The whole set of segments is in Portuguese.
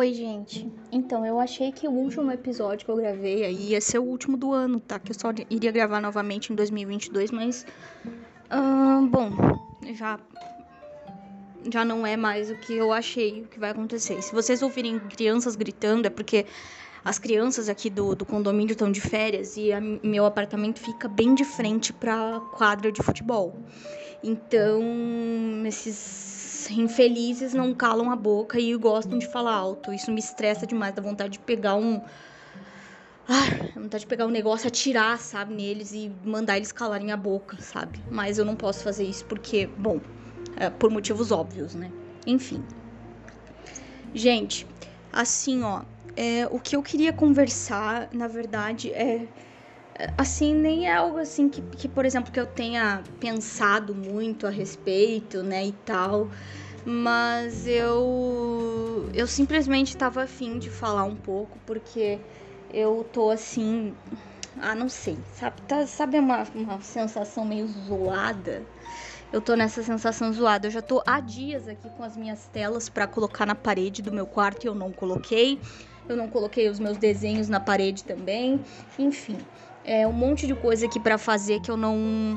Oi, gente. Então, eu achei que o último episódio que eu gravei aí ia ser o último do ano, tá? Que eu só iria gravar novamente em 2022, mas. Bom, já. Já não é mais o que eu achei o que vai acontecer. Se vocês ouvirem crianças gritando, é porque as crianças aqui do, do condomínio estão de férias e a, meu apartamento fica bem de frente pra quadra de futebol. Então, esses infelizes não calam a boca e gostam de falar alto. Isso me estressa demais, dá vontade de pegar um. Ah, vontade de pegar um negócio, atirar, sabe, neles e mandar eles calarem a boca, sabe? Mas eu não posso fazer isso porque, bom, é, por motivos óbvios, né? Enfim. Gente, assim, ó, é, o que eu queria conversar, na verdade, é assim, nem é algo assim que, que, por exemplo, que eu tenha pensado muito a respeito, né, e tal. Mas eu eu simplesmente estava afim de falar um pouco, porque eu tô assim, ah, não sei, sabe, tá, sabe uma, uma sensação meio zoada? Eu tô nessa sensação zoada. Eu já tô há dias aqui com as minhas telas para colocar na parede do meu quarto e eu não coloquei. Eu não coloquei os meus desenhos na parede também. Enfim, é um monte de coisa aqui para fazer que eu não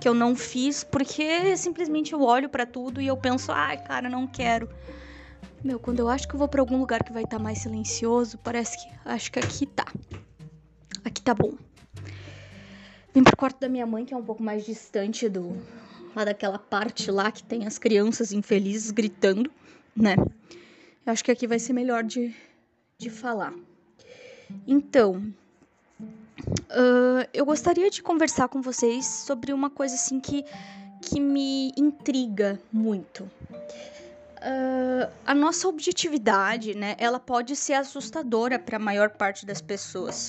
que eu não fiz porque simplesmente eu olho para tudo e eu penso, ai, cara, não quero. Meu, quando eu acho que eu vou para algum lugar que vai estar tá mais silencioso, parece que acho que aqui tá. Aqui tá bom. Vim pro quarto da minha mãe, que é um pouco mais distante do lá daquela parte lá que tem as crianças infelizes gritando, né? Eu acho que aqui vai ser melhor de, de falar. Então, Eu gostaria de conversar com vocês sobre uma coisa assim que, que me intriga muito. Uh, a nossa objetividade, né, ela pode ser assustadora para a maior parte das pessoas.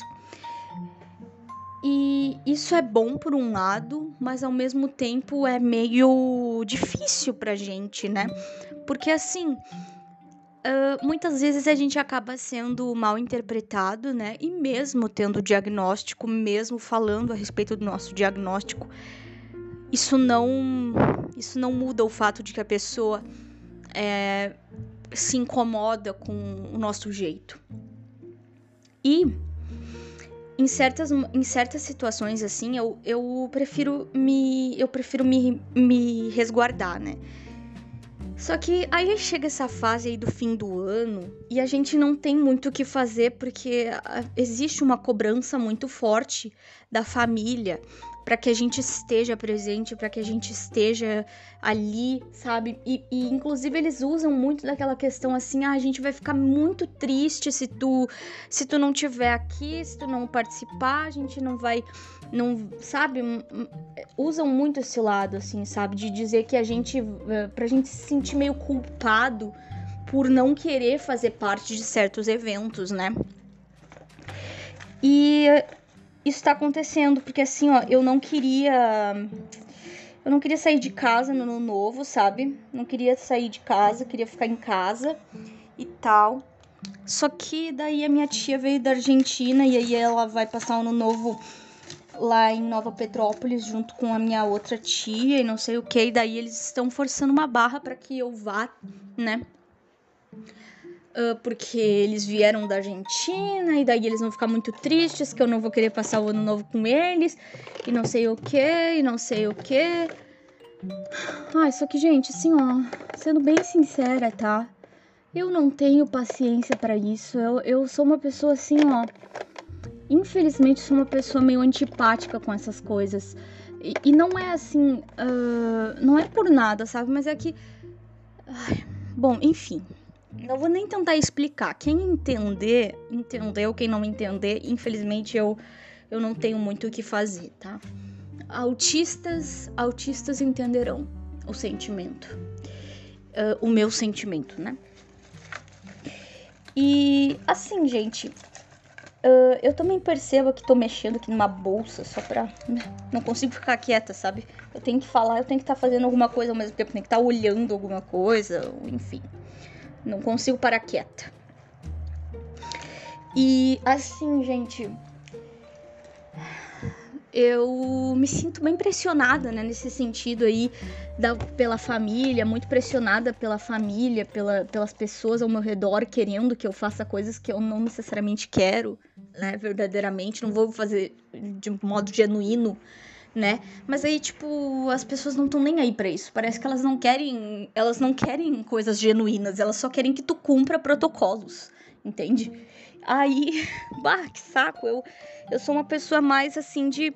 E isso é bom por um lado, mas ao mesmo tempo é meio difícil pra gente, né? Porque assim, Uh, muitas vezes a gente acaba sendo mal interpretado, né? E mesmo tendo diagnóstico, mesmo falando a respeito do nosso diagnóstico, isso não, isso não muda o fato de que a pessoa é, se incomoda com o nosso jeito. E em certas, em certas situações assim, eu, eu prefiro me eu prefiro me, me resguardar, né? Só que aí chega essa fase aí do fim do ano e a gente não tem muito o que fazer porque ah, existe uma cobrança muito forte da família para que a gente esteja presente, para que a gente esteja ali, sabe? E, e, inclusive eles usam muito daquela questão assim, ah, a gente vai ficar muito triste se tu se tu não tiver aqui, se tu não participar, a gente não vai não, sabe? Usam muito esse lado assim, sabe, de dizer que a gente eh, pra gente se sentir meio culpado por não querer fazer parte de certos eventos, né? E isso tá acontecendo, porque assim, ó, eu não queria. Eu não queria sair de casa no ano novo, sabe? Não queria sair de casa, queria ficar em casa e tal. Só que daí a minha tia veio da Argentina e aí ela vai passar o ano novo lá em Nova Petrópolis junto com a minha outra tia e não sei o que. E daí eles estão forçando uma barra para que eu vá, né? Uh, porque eles vieram da Argentina e daí eles vão ficar muito tristes que eu não vou querer passar o ano novo com eles e não sei o que, e não sei o que. Ai, só que, gente, assim, ó, sendo bem sincera, tá? Eu não tenho paciência para isso. Eu, eu sou uma pessoa assim, ó. Infelizmente, sou uma pessoa meio antipática com essas coisas. E, e não é assim. Uh, não é por nada, sabe? Mas é que. Ai, bom, enfim. Não vou nem tentar explicar. Quem entender, entendeu. Quem não entender, infelizmente eu, eu não tenho muito o que fazer, tá? Autistas, autistas entenderão o sentimento. Uh, o meu sentimento, né? E assim, gente, uh, eu também percebo que tô mexendo aqui numa bolsa só pra. Não consigo ficar quieta, sabe? Eu tenho que falar, eu tenho que estar tá fazendo alguma coisa ao mesmo tempo, tenho que estar tá olhando alguma coisa, enfim. Não consigo parar quieta. E assim, gente, eu me sinto bem pressionada, né, nesse sentido aí, da, pela família, muito pressionada pela família, pela, pelas pessoas ao meu redor querendo que eu faça coisas que eu não necessariamente quero, né, verdadeiramente, não vou fazer de modo genuíno, né? Mas aí, tipo, as pessoas não estão nem aí para isso. Parece que elas não querem, elas não querem coisas genuínas, elas só querem que tu cumpra protocolos, entende? Aí, bah, que saco. Eu, eu sou uma pessoa mais assim de.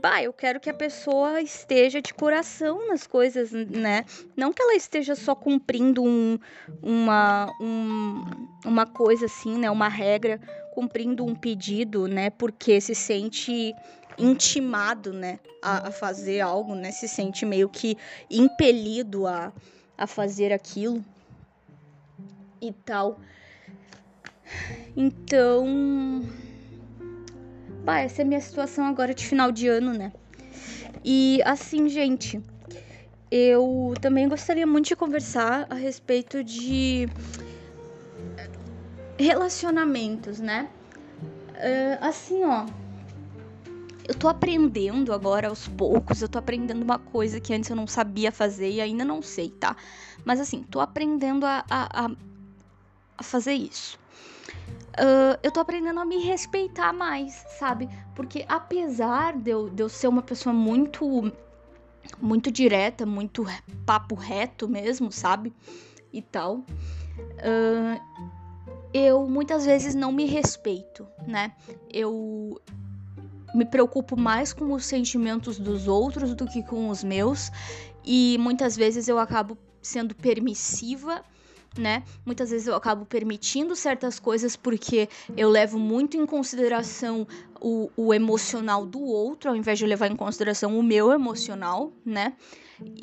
Bah, eu quero que a pessoa esteja de coração nas coisas, né? Não que ela esteja só cumprindo um, uma, um, uma coisa assim, né? Uma regra, cumprindo um pedido, né? Porque se sente intimado, né? A, a fazer algo, né? Se sente meio que impelido a, a fazer aquilo e tal. Então, bah, essa é a minha situação agora de final de ano, né? E assim, gente, eu também gostaria muito de conversar a respeito de relacionamentos, né? Uh, assim, ó. Eu tô aprendendo agora aos poucos, eu tô aprendendo uma coisa que antes eu não sabia fazer e ainda não sei, tá? Mas assim, tô aprendendo a, a, a fazer isso uh, eu tô aprendendo a me respeitar mais, sabe? Porque apesar de eu, de eu ser uma pessoa muito, muito direta, muito papo reto mesmo, sabe? E tal, uh, eu muitas vezes não me respeito, né? Eu me preocupo mais com os sentimentos dos outros do que com os meus, e muitas vezes eu acabo sendo permissiva né? Muitas vezes eu acabo permitindo certas coisas porque eu levo muito em consideração o, o emocional do outro, ao invés de levar em consideração o meu emocional, né?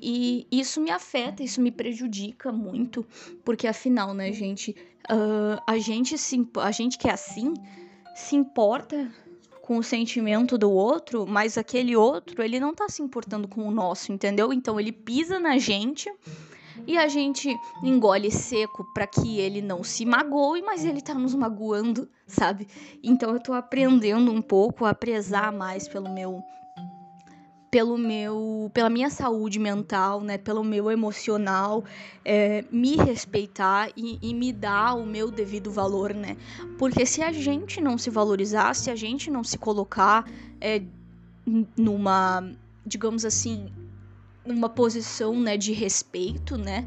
E isso me afeta, isso me prejudica muito, porque afinal, né, gente, uh, a gente se, a gente que é assim se importa com o sentimento do outro, mas aquele outro, ele não tá se importando com o nosso, entendeu? Então ele pisa na gente e a gente engole seco para que ele não se magoe, mas ele tá nos magoando, sabe? Então eu tô aprendendo um pouco a prezar mais pelo meu pelo meu pela minha saúde mental né pelo meu emocional é, me respeitar e, e, me dar o meu devido valor né porque se a gente não se valorizar se a gente não se colocar é, numa digamos assim uma posição, né, de respeito, né?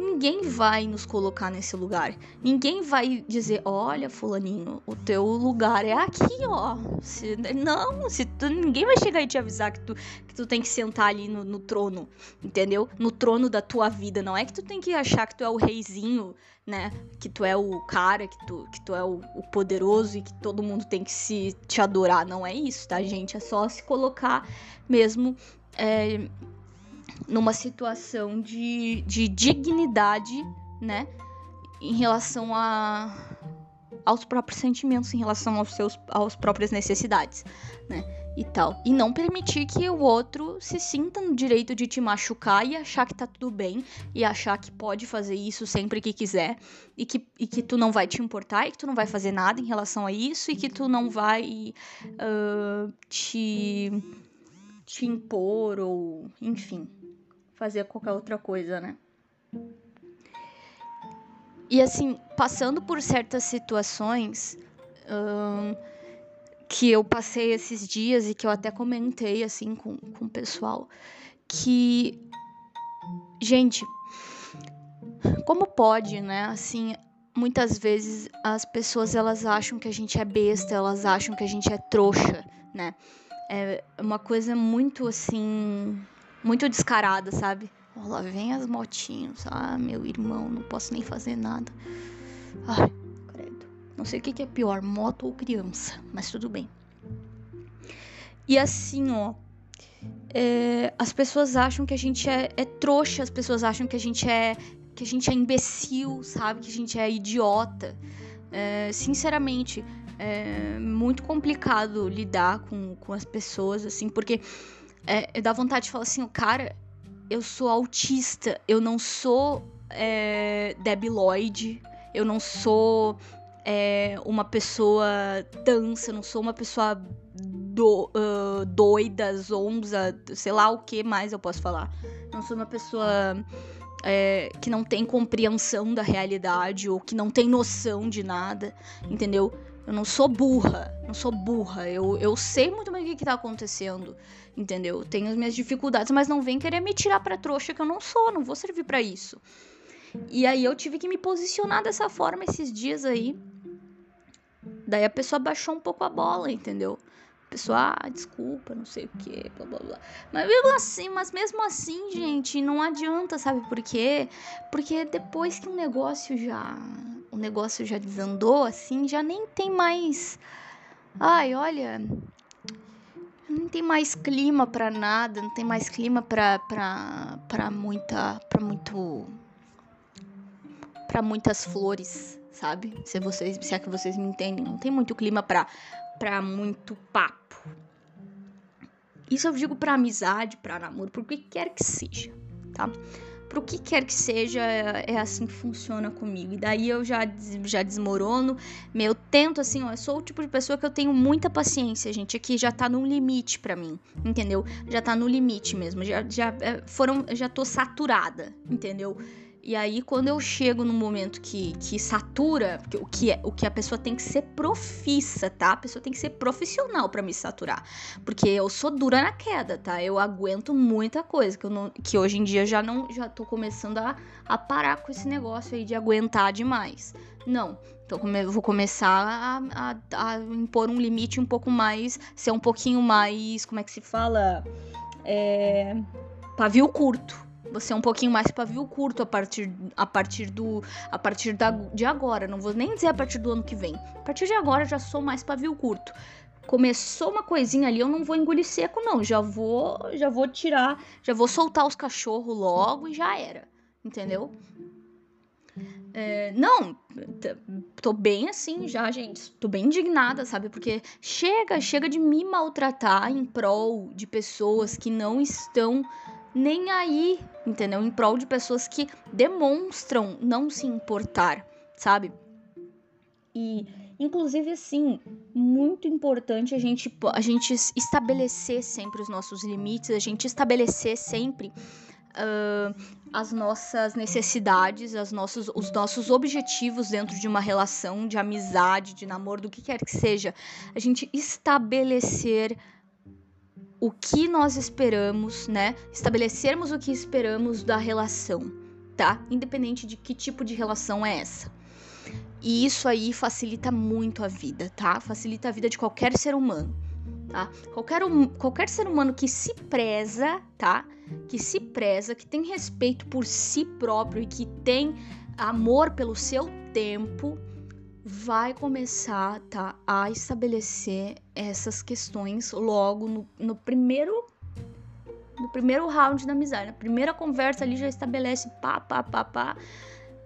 Ninguém vai nos colocar nesse lugar. Ninguém vai dizer, olha, fulaninho, o teu lugar é aqui, ó. Se, não, se tu, ninguém vai chegar e te avisar que tu, que tu tem que sentar ali no, no trono, entendeu? No trono da tua vida. Não é que tu tem que achar que tu é o reizinho, né? Que tu é o cara, que tu, que tu é o, o poderoso e que todo mundo tem que se te adorar. Não é isso, tá, gente? É só se colocar mesmo. É, numa situação de, de dignidade, né? Em relação a, aos próprios sentimentos, em relação aos seus aos próprias necessidades, né? E tal. E não permitir que o outro se sinta no direito de te machucar e achar que tá tudo bem, e achar que pode fazer isso sempre que quiser, e que, e que tu não vai te importar, e que tu não vai fazer nada em relação a isso, e que tu não vai uh, te, te impor, ou enfim, fazer qualquer outra coisa, né? E assim, passando por certas situações que eu passei esses dias e que eu até comentei assim com, com o pessoal, que. Gente, como pode, né? Assim, muitas vezes as pessoas elas acham que a gente é besta, elas acham que a gente é trouxa, né? É uma coisa muito assim muito descarada, sabe? Oh, lá vem as motinhos. Ah, meu irmão, não posso nem fazer nada. Ai, credo. Não sei o que, que é pior, moto ou criança, mas tudo bem. E assim, ó. É, as pessoas acham que a gente é, é trouxa, as pessoas acham que a gente é que a gente é imbecil, sabe? Que a gente é idiota. É, sinceramente, é muito complicado lidar com, com as pessoas, assim, porque é, dá vontade de falar assim, cara, eu sou autista, eu não sou é, eu não sou é, uma pessoa dança, eu não sou uma pessoa do, uh, doida, zonza, sei lá o que mais eu posso falar. Não sou uma pessoa é, que não tem compreensão da realidade ou que não tem noção de nada, entendeu? Eu não sou burra, não sou burra. Eu, eu sei muito bem o que, que tá acontecendo, entendeu? Tenho as minhas dificuldades, mas não vem querer me tirar pra trouxa que eu não sou, não vou servir para isso. E aí eu tive que me posicionar dessa forma esses dias aí. Daí a pessoa baixou um pouco a bola, entendeu? pessoa, ah, desculpa, não sei o que, blá blá blá. Mas mesmo assim, mas mesmo assim, gente, não adianta, sabe por quê? Porque depois que um negócio já. O negócio já desandou, assim, já nem tem mais. Ai, olha. Não tem mais clima para nada, não tem mais clima pra, pra muita. pra muito. pra muitas flores, sabe? Se vocês, se é que vocês me entendem, não tem muito clima pra, pra muito papo isso eu digo para amizade, para namoro, por que quer que seja, tá? Pro que quer que seja, é, é assim que funciona comigo. E daí eu já, já desmorono. Meu, tento assim, ó. Eu sou o tipo de pessoa que eu tenho muita paciência, gente. Aqui já tá no limite para mim, entendeu? Já tá no limite mesmo. Já, já é, foram. Já tô saturada, entendeu? E aí, quando eu chego no momento que, que satura, o que, é, o que a pessoa tem que ser profissa, tá? A pessoa tem que ser profissional para me saturar. Porque eu sou dura na queda, tá? Eu aguento muita coisa, que, eu não, que hoje em dia já não já tô começando a, a parar com esse negócio aí de aguentar demais. Não. Então eu vou começar a, a, a impor um limite um pouco mais, ser um pouquinho mais, como é que se fala? É, pavio curto você é um pouquinho mais pavio curto a partir, a partir do a partir da, de agora. Não vou nem dizer a partir do ano que vem. A partir de agora já sou mais pavio curto. Começou uma coisinha ali, eu não vou engolir seco não. Já vou, já vou tirar, já vou soltar os cachorros logo e já era. Entendeu? É, não, tô bem assim já, gente. Tô bem indignada, sabe? Porque chega, chega de me maltratar em prol de pessoas que não estão nem aí, entendeu? Em prol de pessoas que demonstram não se importar, sabe? E, inclusive, assim, muito importante a gente, a gente estabelecer sempre os nossos limites, a gente estabelecer sempre uh, as nossas necessidades, as nossos, os nossos objetivos dentro de uma relação de amizade, de namoro, do que quer que seja. A gente estabelecer o que nós esperamos, né? Estabelecermos o que esperamos da relação, tá? Independente de que tipo de relação é essa. E isso aí facilita muito a vida, tá? Facilita a vida de qualquer ser humano, tá? Qualquer, um, qualquer ser humano que se preza, tá? Que se preza, que tem respeito por si próprio e que tem amor pelo seu tempo, vai começar tá, a estabelecer essas questões logo no, no primeiro no primeiro round da amizade. Na primeira conversa ali já estabelece pá, pá, pá, pá.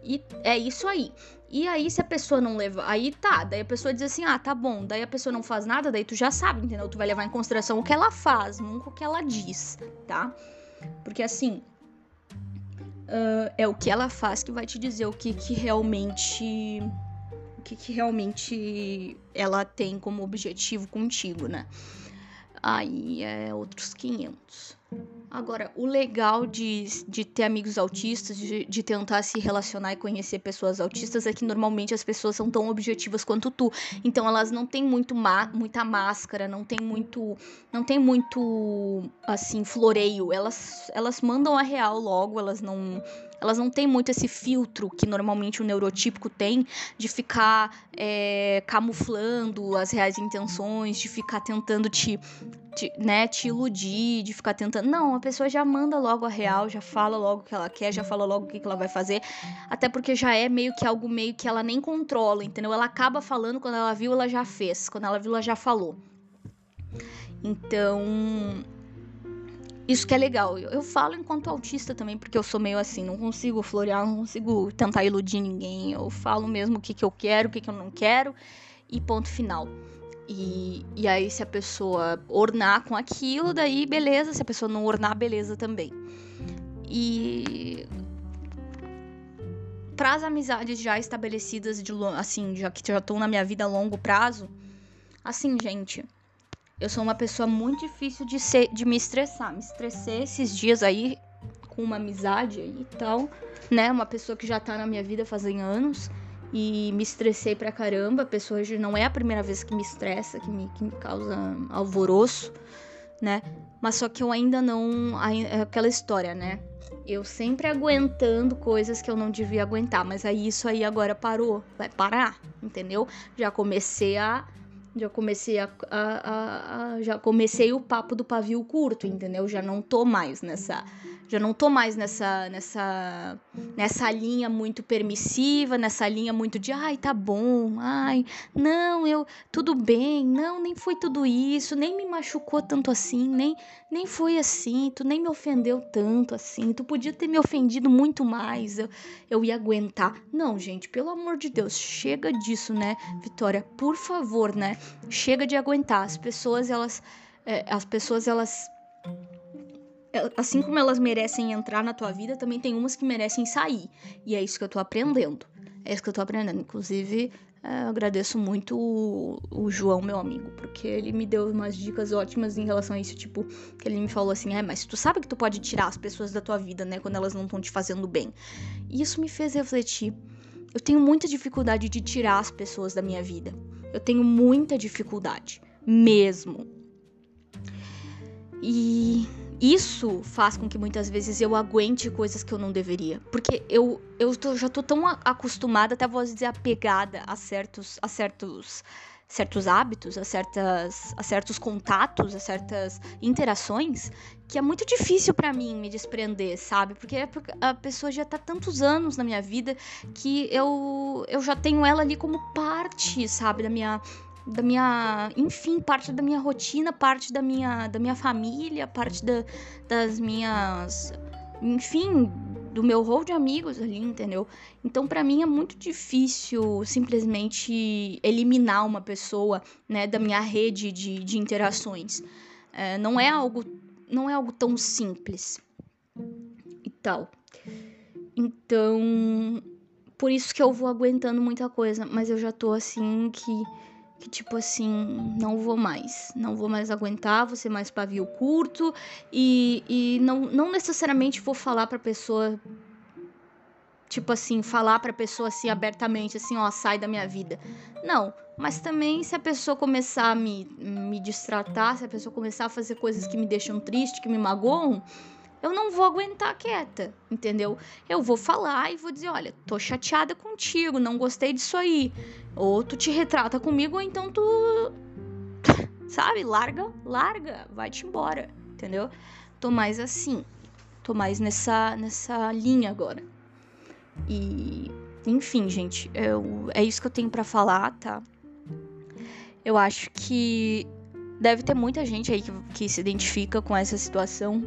E é isso aí. E aí, se a pessoa não leva. Aí tá, daí a pessoa diz assim: ah, tá bom. Daí a pessoa não faz nada, daí tu já sabe, entendeu? Tu vai levar em consideração o que ela faz, nunca o que ela diz, tá? Porque assim. Uh, é o que ela faz que vai te dizer o que, que realmente que, que realmente ela tem como objetivo contigo, né? Aí é outros 500. Agora, o legal de, de ter amigos autistas, de, de, tentar se relacionar e conhecer pessoas autistas, é que normalmente as pessoas são tão objetivas quanto tu. Então elas não têm muito muita máscara, não tem muito. Não tem muito assim, floreio. Elas, elas mandam a real logo, elas não elas não têm muito esse filtro que normalmente o neurotípico tem de ficar é, camuflando as reais intenções, de ficar tentando te, te, né, te iludir, de ficar tentando. Não, a pessoa já manda logo a real, já fala logo o que ela quer, já fala logo o que ela vai fazer, até porque já é meio que algo meio que ela nem controla, entendeu? Ela acaba falando quando ela viu, ela já fez, quando ela viu, ela já falou. Então, isso que é legal. Eu, eu, falo enquanto autista também, porque eu sou meio assim, não consigo florear, não consigo tentar iludir ninguém. Eu falo mesmo o que, que eu quero, o que, que eu não quero, e ponto final. E, e aí, se a pessoa ornar com aquilo, daí beleza. Se a pessoa não ornar, beleza também. E para as amizades já estabelecidas de assim, já que já estão na minha vida a longo prazo, assim, gente, eu sou uma pessoa muito difícil de, ser, de me estressar. Me estressei esses dias aí com uma amizade e tal, né? Uma pessoa que já tá na minha vida fazem anos e me estressei pra caramba. A pessoa hoje não é a primeira vez que me estressa, que me, que me causa alvoroço, né? Mas só que eu ainda não. É aquela história, né? Eu sempre aguentando coisas que eu não devia aguentar, mas aí isso aí agora parou. Vai parar, entendeu? Já comecei a já comecei a, a, a, a, já comecei o papo do pavio curto, entendeu? Já não tô mais nessa já não tô mais nessa nessa nessa linha muito permissiva, nessa linha muito de ai, tá bom. Ai, não, eu tudo bem. Não, nem foi tudo isso, nem me machucou tanto assim, nem nem foi assim, tu nem me ofendeu tanto assim. Tu podia ter me ofendido muito mais. Eu, eu ia aguentar. Não, gente, pelo amor de Deus, chega disso, né? Vitória, por favor, né? Chega de aguentar. As pessoas elas é, as pessoas elas assim como elas merecem entrar na tua vida, também tem umas que merecem sair. E é isso que eu tô aprendendo. É isso que eu tô aprendendo. Inclusive, é, eu agradeço muito o, o, João, meu amigo, porque ele me deu umas dicas ótimas em relação a isso. Tipo, que ele me falou assim: é, mas tu sabe que tu pode tirar as pessoas da tua vida, né, quando elas não estão te fazendo bem. E isso me fez refletir. Eu tenho muita dificuldade de tirar as pessoas da minha vida. Eu tenho muita dificuldade. Mesmo. E isso faz com que muitas vezes eu aguente coisas que eu não deveria. Porque eu, eu tô, já tô tão acostumada, até vou dizer apegada a certos, a certos, certos hábitos, a, certas, a certos contatos, a certas interações, que é muito difícil para mim me desprender, sabe? Porque a pessoa já tá tantos anos na minha vida que eu, eu já tenho ela ali como parte, sabe? Da minha da minha, enfim, parte da minha rotina, parte da minha, da minha família, parte da, das minhas, enfim, do meu rol de amigos ali, entendeu? Então, para mim é muito difícil simplesmente eliminar uma pessoa, né, da minha rede de, de interações. É, não é algo, não é algo tão simples e tal. Então, por isso que eu vou aguentando muita coisa, mas eu já tô assim que que tipo assim, não vou mais, não vou mais aguentar, vou ser mais pavio curto e, e não, não necessariamente vou falar pra pessoa, tipo assim, falar pra pessoa assim abertamente, assim, ó, sai da minha vida. Não, mas também se a pessoa começar a me, me distratar, se a pessoa começar a fazer coisas que me deixam triste, que me magoam, eu não vou aguentar quieta, entendeu? Eu vou falar e vou dizer, olha, tô chateada contigo, não gostei disso aí. Ou tu te retrata comigo, ou então tu. Sabe? Larga, larga, vai-te embora, entendeu? Tô mais assim. Tô mais nessa, nessa linha agora. E. Enfim, gente, eu, é isso que eu tenho para falar, tá? Eu acho que deve ter muita gente aí que, que se identifica com essa situação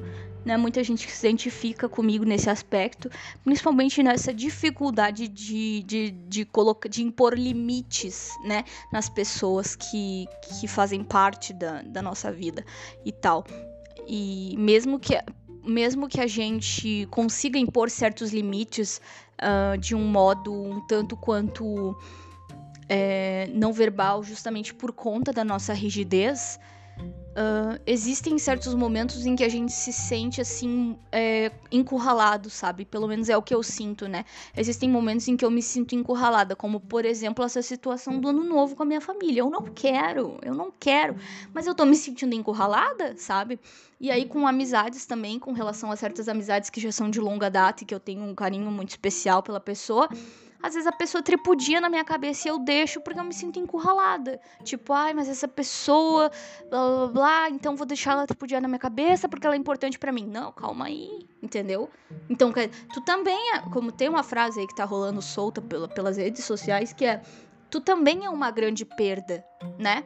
né? Muita gente que se identifica comigo nesse aspecto, principalmente nessa dificuldade de, de, de, colocar, de impor limites, né? Nas pessoas que, que fazem parte da, da nossa vida e tal. E mesmo que mesmo que a gente consiga impor certos limites uh, de um modo um tanto quanto é, não verbal, justamente por conta da nossa rigidez, Uh, existem certos momentos em que a gente se sente assim é, encurralado, sabe? Pelo menos é o que eu sinto, né? Existem momentos em que eu me sinto encurralada, como por exemplo essa situação do ano novo com a minha família. Eu não quero, eu não quero, mas eu tô me sentindo encurralada, sabe? E aí com amizades também, com relação a certas amizades que já são de longa data e que eu tenho um carinho muito especial pela pessoa às vezes a pessoa tripudia na minha cabeça e eu deixo porque eu me sinto encurralada. Tipo, ai, mas essa pessoa, blá blá blá, então vou deixar ela tripudiar na minha cabeça porque ela é importante para mim. Não, calma aí, entendeu? Então, tu também é, como tem uma frase aí que tá rolando solta pela, pelas redes sociais que é: tu também é uma grande perda, né?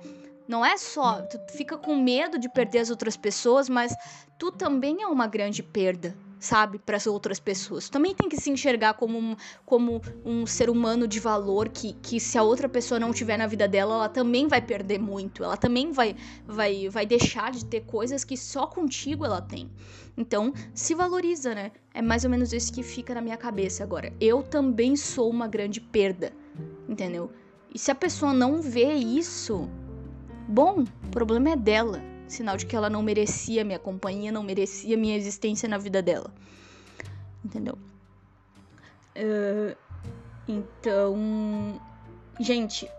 Não é só, tu fica com medo de perder as outras pessoas, mas tu também é uma grande perda sabe, para as outras pessoas. Também tem que se enxergar como um, como um ser humano de valor que, que se a outra pessoa não tiver na vida dela, ela também vai perder muito. Ela também vai, vai, vai deixar de ter coisas que só contigo ela tem. Então, se valoriza, né? É mais ou menos isso que fica na minha cabeça agora. Eu também sou uma grande perda, entendeu? E se a pessoa não vê isso, Bom, o problema é dela. Sinal de que ela não merecia minha companhia, não merecia minha existência na vida dela. Entendeu? Uh, então, gente,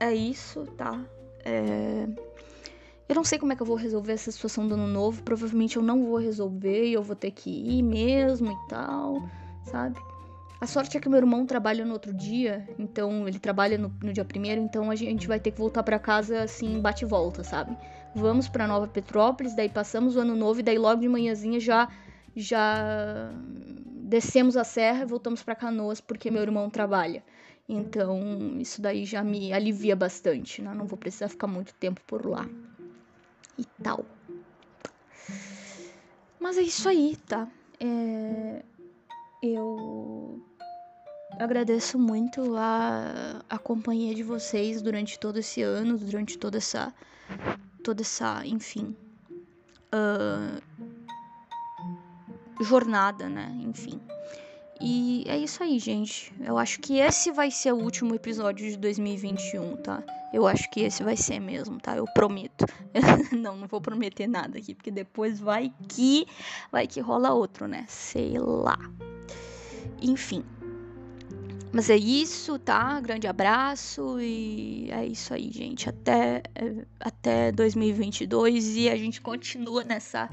é isso, tá? É... Eu não sei como é que eu vou resolver essa situação do ano novo. Provavelmente eu não vou resolver e eu vou ter que ir mesmo e tal, sabe? A sorte é que meu irmão trabalha no outro dia, então ele trabalha no, no dia primeiro, então a gente vai ter que voltar para casa assim, bate e volta, sabe? Vamos para Nova Petrópolis, daí passamos o ano novo e daí logo de manhãzinha já já descemos a serra e voltamos para Canoas porque meu irmão trabalha. Então, isso daí já me alivia bastante, né? Não vou precisar ficar muito tempo por lá. E tal. Mas é isso aí, tá? É... Eu agradeço muito a, a companhia de vocês durante todo esse ano, durante toda essa. toda essa, enfim. Uh, jornada, né? Enfim. E é isso aí, gente. Eu acho que esse vai ser o último episódio de 2021, tá? Eu acho que esse vai ser mesmo, tá? Eu prometo. não, não vou prometer nada aqui, porque depois vai que vai que rola outro, né? Sei lá. Enfim. Mas é isso, tá? Grande abraço e é isso aí, gente. Até até 2022 e a gente continua nessa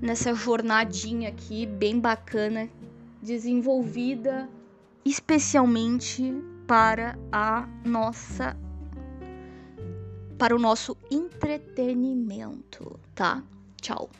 nessa jornadinha aqui bem bacana desenvolvida especialmente para a nossa para o nosso entretenimento, tá? Tchau.